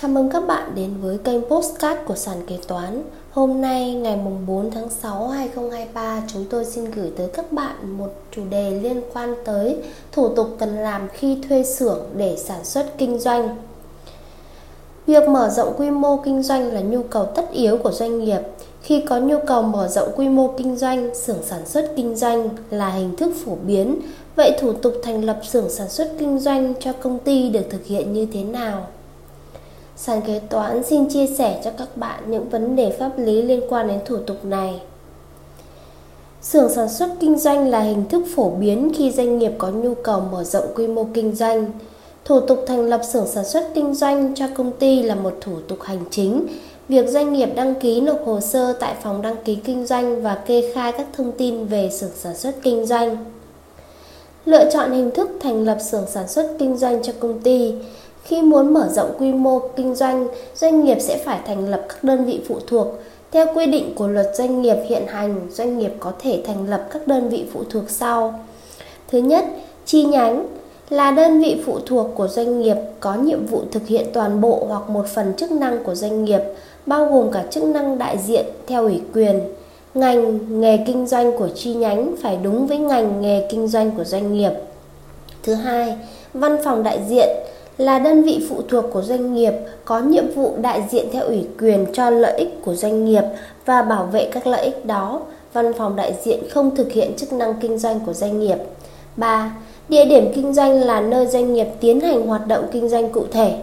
Chào mừng các bạn đến với kênh Postcard của Sàn Kế Toán Hôm nay ngày 4 tháng 6 2023 chúng tôi xin gửi tới các bạn một chủ đề liên quan tới thủ tục cần làm khi thuê xưởng để sản xuất kinh doanh Việc mở rộng quy mô kinh doanh là nhu cầu tất yếu của doanh nghiệp khi có nhu cầu mở rộng quy mô kinh doanh, xưởng sản xuất kinh doanh là hình thức phổ biến. Vậy thủ tục thành lập xưởng sản xuất kinh doanh cho công ty được thực hiện như thế nào? Sàn kế toán xin chia sẻ cho các bạn những vấn đề pháp lý liên quan đến thủ tục này. Xưởng sản xuất kinh doanh là hình thức phổ biến khi doanh nghiệp có nhu cầu mở rộng quy mô kinh doanh. Thủ tục thành lập xưởng sản xuất kinh doanh cho công ty là một thủ tục hành chính. Việc doanh nghiệp đăng ký nộp hồ sơ tại phòng đăng ký kinh doanh và kê khai các thông tin về xưởng sản xuất kinh doanh. Lựa chọn hình thức thành lập xưởng sản xuất kinh doanh cho công ty. Khi muốn mở rộng quy mô kinh doanh, doanh nghiệp sẽ phải thành lập các đơn vị phụ thuộc. Theo quy định của luật doanh nghiệp hiện hành, doanh nghiệp có thể thành lập các đơn vị phụ thuộc sau. Thứ nhất, chi nhánh là đơn vị phụ thuộc của doanh nghiệp có nhiệm vụ thực hiện toàn bộ hoặc một phần chức năng của doanh nghiệp, bao gồm cả chức năng đại diện theo ủy quyền. Ngành nghề kinh doanh của chi nhánh phải đúng với ngành nghề kinh doanh của doanh nghiệp. Thứ hai, văn phòng đại diện là đơn vị phụ thuộc của doanh nghiệp có nhiệm vụ đại diện theo ủy quyền cho lợi ích của doanh nghiệp và bảo vệ các lợi ích đó. Văn phòng đại diện không thực hiện chức năng kinh doanh của doanh nghiệp. 3. Địa điểm kinh doanh là nơi doanh nghiệp tiến hành hoạt động kinh doanh cụ thể.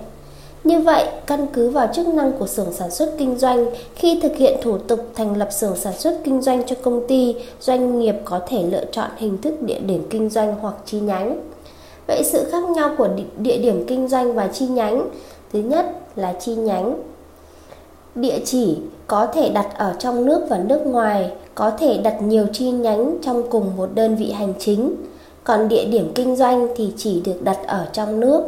Như vậy, căn cứ vào chức năng của xưởng sản xuất kinh doanh, khi thực hiện thủ tục thành lập xưởng sản xuất kinh doanh cho công ty, doanh nghiệp có thể lựa chọn hình thức địa điểm kinh doanh hoặc chi nhánh. Vậy sự khác nhau của địa điểm kinh doanh và chi nhánh. Thứ nhất là chi nhánh. Địa chỉ có thể đặt ở trong nước và nước ngoài, Có thể đặt nhiều chi nhánh trong cùng một đơn vị hành chính. Còn địa điểm kinh doanh thì chỉ được đặt ở trong nước.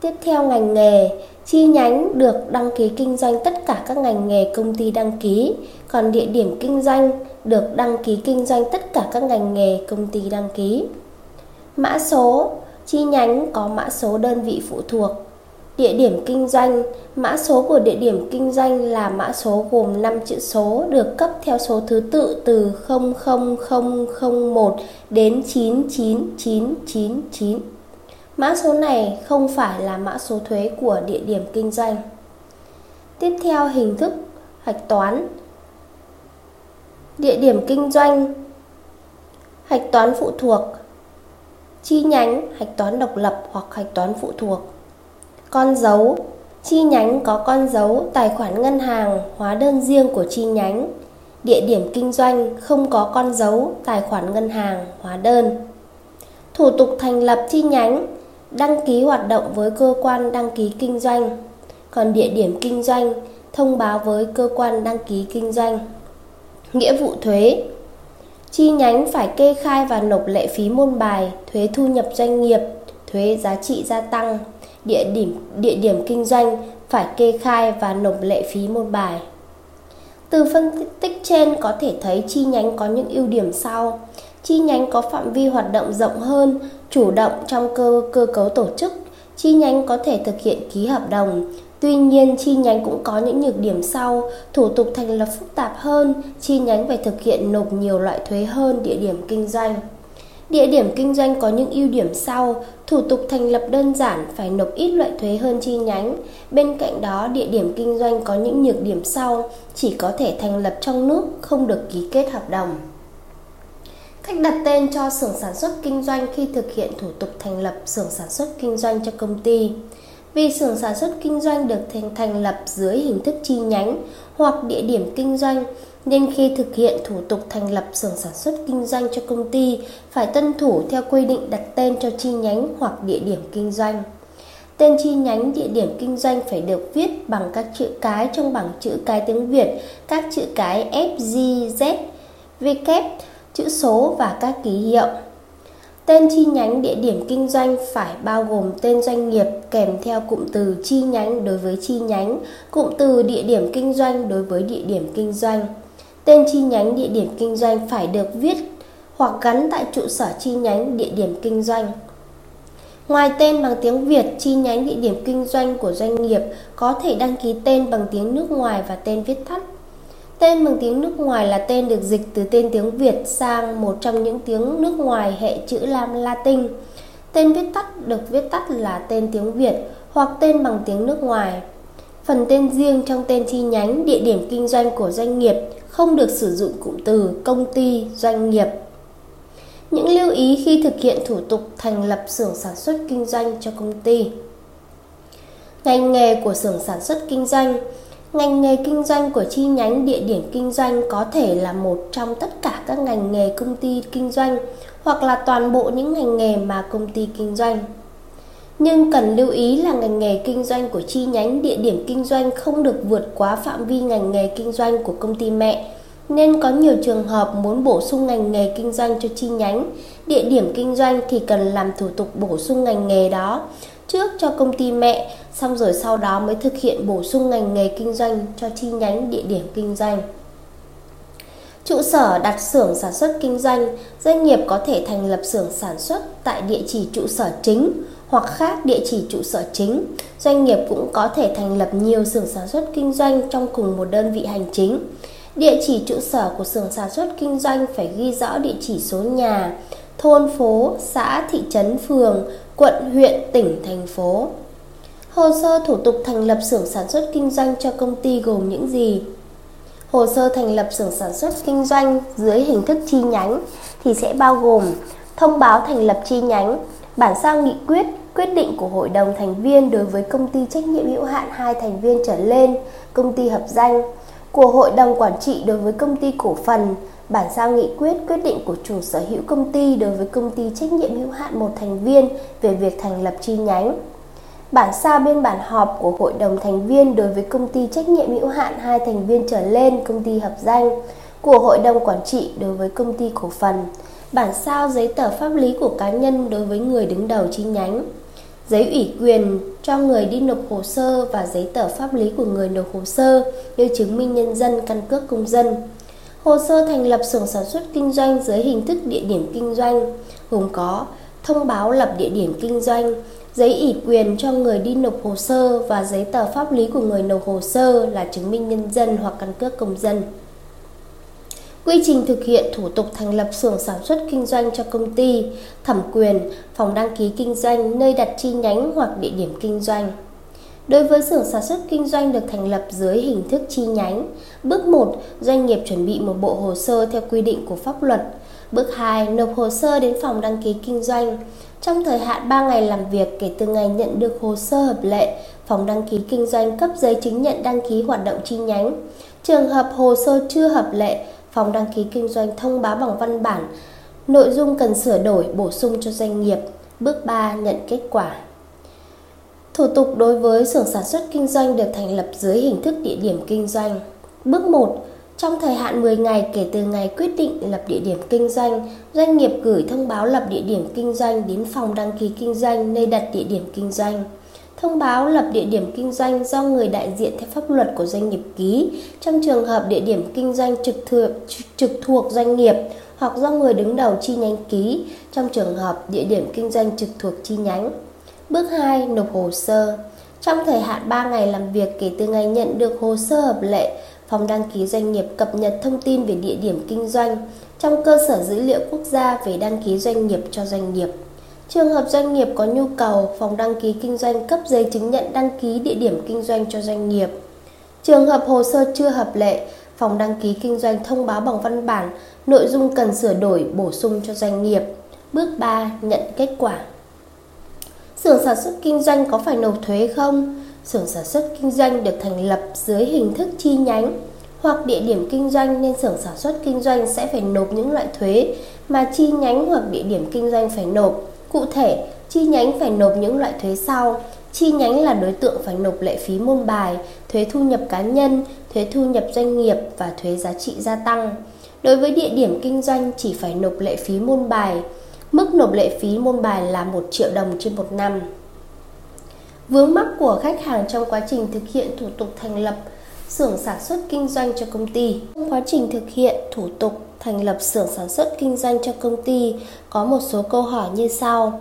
Tiếp theo ngành nghề. Chi nhánh được đăng ký kinh doanh tất cả các ngành nghề công ty đăng ký. Còn địa điểm kinh doanh được đăng ký kinh doanh tất cả các ngành nghề công ty đăng ký. Mã số chi nhánh có mã số đơn vị phụ thuộc. Địa điểm kinh doanh, mã số của địa điểm kinh doanh là mã số gồm 5 chữ số được cấp theo số thứ tự từ 00001 đến 99999. Mã số này không phải là mã số thuế của địa điểm kinh doanh. Tiếp theo hình thức hạch toán. Địa điểm kinh doanh hạch toán phụ thuộc chi nhánh, hạch toán độc lập hoặc hạch toán phụ thuộc. Con dấu, chi nhánh có con dấu, tài khoản ngân hàng, hóa đơn riêng của chi nhánh. Địa điểm kinh doanh không có con dấu, tài khoản ngân hàng, hóa đơn. Thủ tục thành lập chi nhánh, đăng ký hoạt động với cơ quan đăng ký kinh doanh. Còn địa điểm kinh doanh, thông báo với cơ quan đăng ký kinh doanh. Nghĩa vụ thuế, Chi nhánh phải kê khai và nộp lệ phí môn bài, thuế thu nhập doanh nghiệp, thuế giá trị gia tăng, địa điểm địa điểm kinh doanh phải kê khai và nộp lệ phí môn bài. Từ phân tích trên có thể thấy chi nhánh có những ưu điểm sau. Chi nhánh có phạm vi hoạt động rộng hơn, chủ động trong cơ cơ cấu tổ chức. Chi nhánh có thể thực hiện ký hợp đồng, Tuy nhiên, chi nhánh cũng có những nhược điểm sau, thủ tục thành lập phức tạp hơn, chi nhánh phải thực hiện nộp nhiều loại thuế hơn địa điểm kinh doanh. Địa điểm kinh doanh có những ưu điểm sau, thủ tục thành lập đơn giản phải nộp ít loại thuế hơn chi nhánh. Bên cạnh đó, địa điểm kinh doanh có những nhược điểm sau, chỉ có thể thành lập trong nước, không được ký kết hợp đồng. Cách đặt tên cho xưởng sản xuất kinh doanh khi thực hiện thủ tục thành lập xưởng sản xuất kinh doanh cho công ty. Vì xưởng sản xuất kinh doanh được thành, thành lập dưới hình thức chi nhánh hoặc địa điểm kinh doanh, nên khi thực hiện thủ tục thành lập xưởng sản xuất kinh doanh cho công ty phải tuân thủ theo quy định đặt tên cho chi nhánh hoặc địa điểm kinh doanh. Tên chi nhánh địa điểm kinh doanh phải được viết bằng các chữ cái trong bảng chữ cái tiếng Việt, các chữ cái F, G, Z, W, chữ số và các ký hiệu. Tên chi nhánh địa điểm kinh doanh phải bao gồm tên doanh nghiệp kèm theo cụm từ chi nhánh đối với chi nhánh, cụm từ địa điểm kinh doanh đối với địa điểm kinh doanh. Tên chi nhánh địa điểm kinh doanh phải được viết hoặc gắn tại trụ sở chi nhánh địa điểm kinh doanh. Ngoài tên bằng tiếng Việt, chi nhánh địa điểm kinh doanh của doanh nghiệp có thể đăng ký tên bằng tiếng nước ngoài và tên viết tắt. Tên bằng tiếng nước ngoài là tên được dịch từ tên tiếng Việt sang một trong những tiếng nước ngoài hệ chữ Lam Latin. Tên viết tắt được viết tắt là tên tiếng Việt hoặc tên bằng tiếng nước ngoài. Phần tên riêng trong tên chi nhánh, địa điểm kinh doanh của doanh nghiệp không được sử dụng cụm từ công ty, doanh nghiệp. Những lưu ý khi thực hiện thủ tục thành lập xưởng sản xuất kinh doanh cho công ty. Ngành nghề của xưởng sản xuất kinh doanh Ngành nghề kinh doanh của chi nhánh địa điểm kinh doanh có thể là một trong tất cả các ngành nghề công ty kinh doanh hoặc là toàn bộ những ngành nghề mà công ty kinh doanh. Nhưng cần lưu ý là ngành nghề kinh doanh của chi nhánh địa điểm kinh doanh không được vượt quá phạm vi ngành nghề kinh doanh của công ty mẹ, nên có nhiều trường hợp muốn bổ sung ngành nghề kinh doanh cho chi nhánh địa điểm kinh doanh thì cần làm thủ tục bổ sung ngành nghề đó trước cho công ty mẹ, xong rồi sau đó mới thực hiện bổ sung ngành nghề kinh doanh cho chi nhánh địa điểm kinh doanh. Trụ sở đặt xưởng sản xuất kinh doanh, doanh nghiệp có thể thành lập xưởng sản xuất tại địa chỉ trụ sở chính hoặc khác địa chỉ trụ sở chính. Doanh nghiệp cũng có thể thành lập nhiều xưởng sản xuất kinh doanh trong cùng một đơn vị hành chính. Địa chỉ trụ sở của xưởng sản xuất kinh doanh phải ghi rõ địa chỉ số nhà, thôn phố, xã, thị trấn, phường, quận, huyện, tỉnh, thành phố. Hồ sơ thủ tục thành lập xưởng sản xuất kinh doanh cho công ty gồm những gì? Hồ sơ thành lập xưởng sản xuất kinh doanh dưới hình thức chi nhánh thì sẽ bao gồm thông báo thành lập chi nhánh, bản sao nghị quyết, quyết định của hội đồng thành viên đối với công ty trách nhiệm hữu hạn hai thành viên trở lên, công ty hợp danh, của hội đồng quản trị đối với công ty cổ phần, bản sao nghị quyết quyết định của chủ sở hữu công ty đối với công ty trách nhiệm hữu hạn một thành viên về việc thành lập chi nhánh. Bản sao biên bản họp của hội đồng thành viên đối với công ty trách nhiệm hữu hạn hai thành viên trở lên công ty hợp danh của hội đồng quản trị đối với công ty cổ phần. Bản sao giấy tờ pháp lý của cá nhân đối với người đứng đầu chi nhánh giấy ủy quyền cho người đi nộp hồ sơ và giấy tờ pháp lý của người nộp hồ sơ như chứng minh nhân dân, căn cước công dân. Hồ sơ thành lập xưởng sản xuất kinh doanh dưới hình thức địa điểm kinh doanh gồm có thông báo lập địa điểm kinh doanh, giấy ủy quyền cho người đi nộp hồ sơ và giấy tờ pháp lý của người nộp hồ sơ là chứng minh nhân dân hoặc căn cước công dân. Quy trình thực hiện thủ tục thành lập xưởng sản xuất kinh doanh cho công ty, thẩm quyền, phòng đăng ký kinh doanh, nơi đặt chi nhánh hoặc địa điểm kinh doanh. Đối với xưởng sản xuất kinh doanh được thành lập dưới hình thức chi nhánh, bước 1, doanh nghiệp chuẩn bị một bộ hồ sơ theo quy định của pháp luật. Bước 2, nộp hồ sơ đến phòng đăng ký kinh doanh. Trong thời hạn 3 ngày làm việc kể từ ngày nhận được hồ sơ hợp lệ, phòng đăng ký kinh doanh cấp giấy chứng nhận đăng ký hoạt động chi nhánh. Trường hợp hồ sơ chưa hợp lệ, phòng đăng ký kinh doanh thông báo bằng văn bản nội dung cần sửa đổi bổ sung cho doanh nghiệp. Bước 3 nhận kết quả. Thủ tục đối với xưởng sản xuất kinh doanh được thành lập dưới hình thức địa điểm kinh doanh. Bước 1 trong thời hạn 10 ngày kể từ ngày quyết định lập địa điểm kinh doanh, doanh nghiệp gửi thông báo lập địa điểm kinh doanh đến phòng đăng ký kinh doanh nơi đặt địa điểm kinh doanh. Thông báo lập địa điểm kinh doanh do người đại diện theo pháp luật của doanh nghiệp ký trong trường hợp địa điểm kinh doanh trực thuộc, trực thuộc doanh nghiệp hoặc do người đứng đầu chi nhánh ký trong trường hợp địa điểm kinh doanh trực thuộc chi nhánh. Bước 2. Nộp hồ sơ Trong thời hạn 3 ngày làm việc kể từ ngày nhận được hồ sơ hợp lệ, phòng đăng ký doanh nghiệp cập nhật thông tin về địa điểm kinh doanh trong cơ sở dữ liệu quốc gia về đăng ký doanh nghiệp cho doanh nghiệp. Trường hợp doanh nghiệp có nhu cầu, phòng đăng ký kinh doanh cấp giấy chứng nhận đăng ký địa điểm kinh doanh cho doanh nghiệp. Trường hợp hồ sơ chưa hợp lệ, phòng đăng ký kinh doanh thông báo bằng văn bản nội dung cần sửa đổi bổ sung cho doanh nghiệp. Bước 3. Nhận kết quả. Xưởng sản xuất kinh doanh có phải nộp thuế không? Xưởng sản xuất kinh doanh được thành lập dưới hình thức chi nhánh hoặc địa điểm kinh doanh nên xưởng sản xuất kinh doanh sẽ phải nộp những loại thuế mà chi nhánh hoặc địa điểm kinh doanh phải nộp Cụ thể, chi nhánh phải nộp những loại thuế sau. Chi nhánh là đối tượng phải nộp lệ phí môn bài, thuế thu nhập cá nhân, thuế thu nhập doanh nghiệp và thuế giá trị gia tăng. Đối với địa điểm kinh doanh chỉ phải nộp lệ phí môn bài. Mức nộp lệ phí môn bài là 1 triệu đồng trên một năm. Vướng mắc của khách hàng trong quá trình thực hiện thủ tục thành lập xưởng sản xuất kinh doanh cho công ty. Trong quá trình thực hiện thủ tục thành lập xưởng sản xuất kinh doanh cho công ty có một số câu hỏi như sau.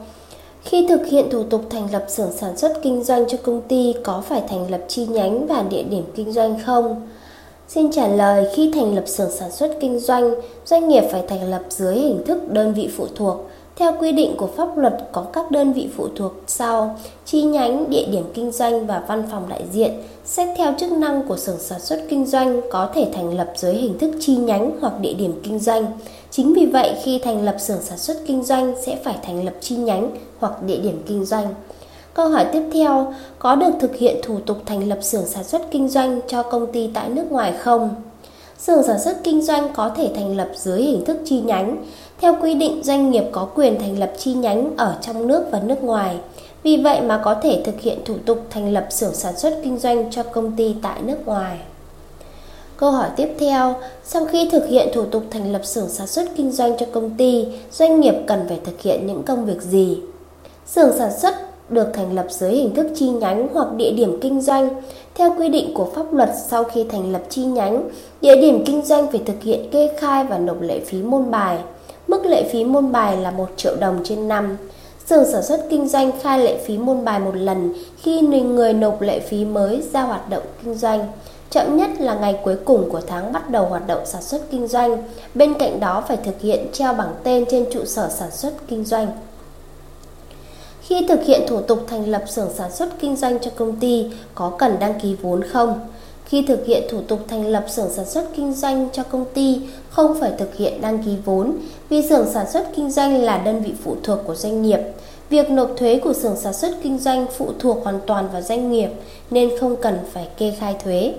Khi thực hiện thủ tục thành lập xưởng sản xuất kinh doanh cho công ty có phải thành lập chi nhánh và địa điểm kinh doanh không? Xin trả lời khi thành lập xưởng sản xuất kinh doanh, doanh nghiệp phải thành lập dưới hình thức đơn vị phụ thuộc. Theo quy định của pháp luật có các đơn vị phụ thuộc sau: chi nhánh, địa điểm kinh doanh và văn phòng đại diện. Xét theo chức năng của xưởng sản xuất kinh doanh có thể thành lập dưới hình thức chi nhánh hoặc địa điểm kinh doanh. Chính vì vậy khi thành lập xưởng sản xuất kinh doanh sẽ phải thành lập chi nhánh hoặc địa điểm kinh doanh. Câu hỏi tiếp theo, có được thực hiện thủ tục thành lập xưởng sản xuất kinh doanh cho công ty tại nước ngoài không? Xưởng sản xuất kinh doanh có thể thành lập dưới hình thức chi nhánh. Theo quy định, doanh nghiệp có quyền thành lập chi nhánh ở trong nước và nước ngoài. Vì vậy mà có thể thực hiện thủ tục thành lập xưởng sản xuất kinh doanh cho công ty tại nước ngoài. Câu hỏi tiếp theo, sau khi thực hiện thủ tục thành lập xưởng sản xuất kinh doanh cho công ty, doanh nghiệp cần phải thực hiện những công việc gì? Xưởng sản xuất được thành lập dưới hình thức chi nhánh hoặc địa điểm kinh doanh. Theo quy định của pháp luật, sau khi thành lập chi nhánh, địa điểm kinh doanh phải thực hiện kê khai và nộp lệ phí môn bài. Mức lệ phí môn bài là 1 triệu đồng trên năm. Sưởng sản xuất kinh doanh khai lệ phí môn bài một lần khi người nộp lệ phí mới ra hoạt động kinh doanh. Chậm nhất là ngày cuối cùng của tháng bắt đầu hoạt động sản xuất kinh doanh. Bên cạnh đó phải thực hiện treo bảng tên trên trụ sở sản xuất kinh doanh. Khi thực hiện thủ tục thành lập xưởng sản xuất kinh doanh cho công ty, có cần đăng ký vốn không? Khi thực hiện thủ tục thành lập xưởng sản xuất kinh doanh cho công ty, không phải thực hiện đăng ký vốn, vì xưởng sản xuất kinh doanh là đơn vị phụ thuộc của doanh nghiệp. Việc nộp thuế của xưởng sản xuất kinh doanh phụ thuộc hoàn toàn vào doanh nghiệp nên không cần phải kê khai thuế.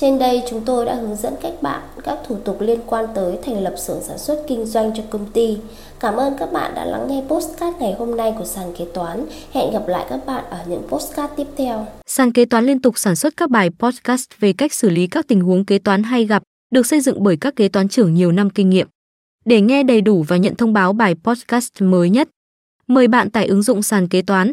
Trên đây chúng tôi đã hướng dẫn các bạn các thủ tục liên quan tới thành lập xưởng sản xuất kinh doanh cho công ty. Cảm ơn các bạn đã lắng nghe postcard ngày hôm nay của sàn kế toán. Hẹn gặp lại các bạn ở những postcard tiếp theo. Sàn kế toán liên tục sản xuất các bài podcast về cách xử lý các tình huống kế toán hay gặp, được xây dựng bởi các kế toán trưởng nhiều năm kinh nghiệm. Để nghe đầy đủ và nhận thông báo bài podcast mới nhất, mời bạn tải ứng dụng sàn kế toán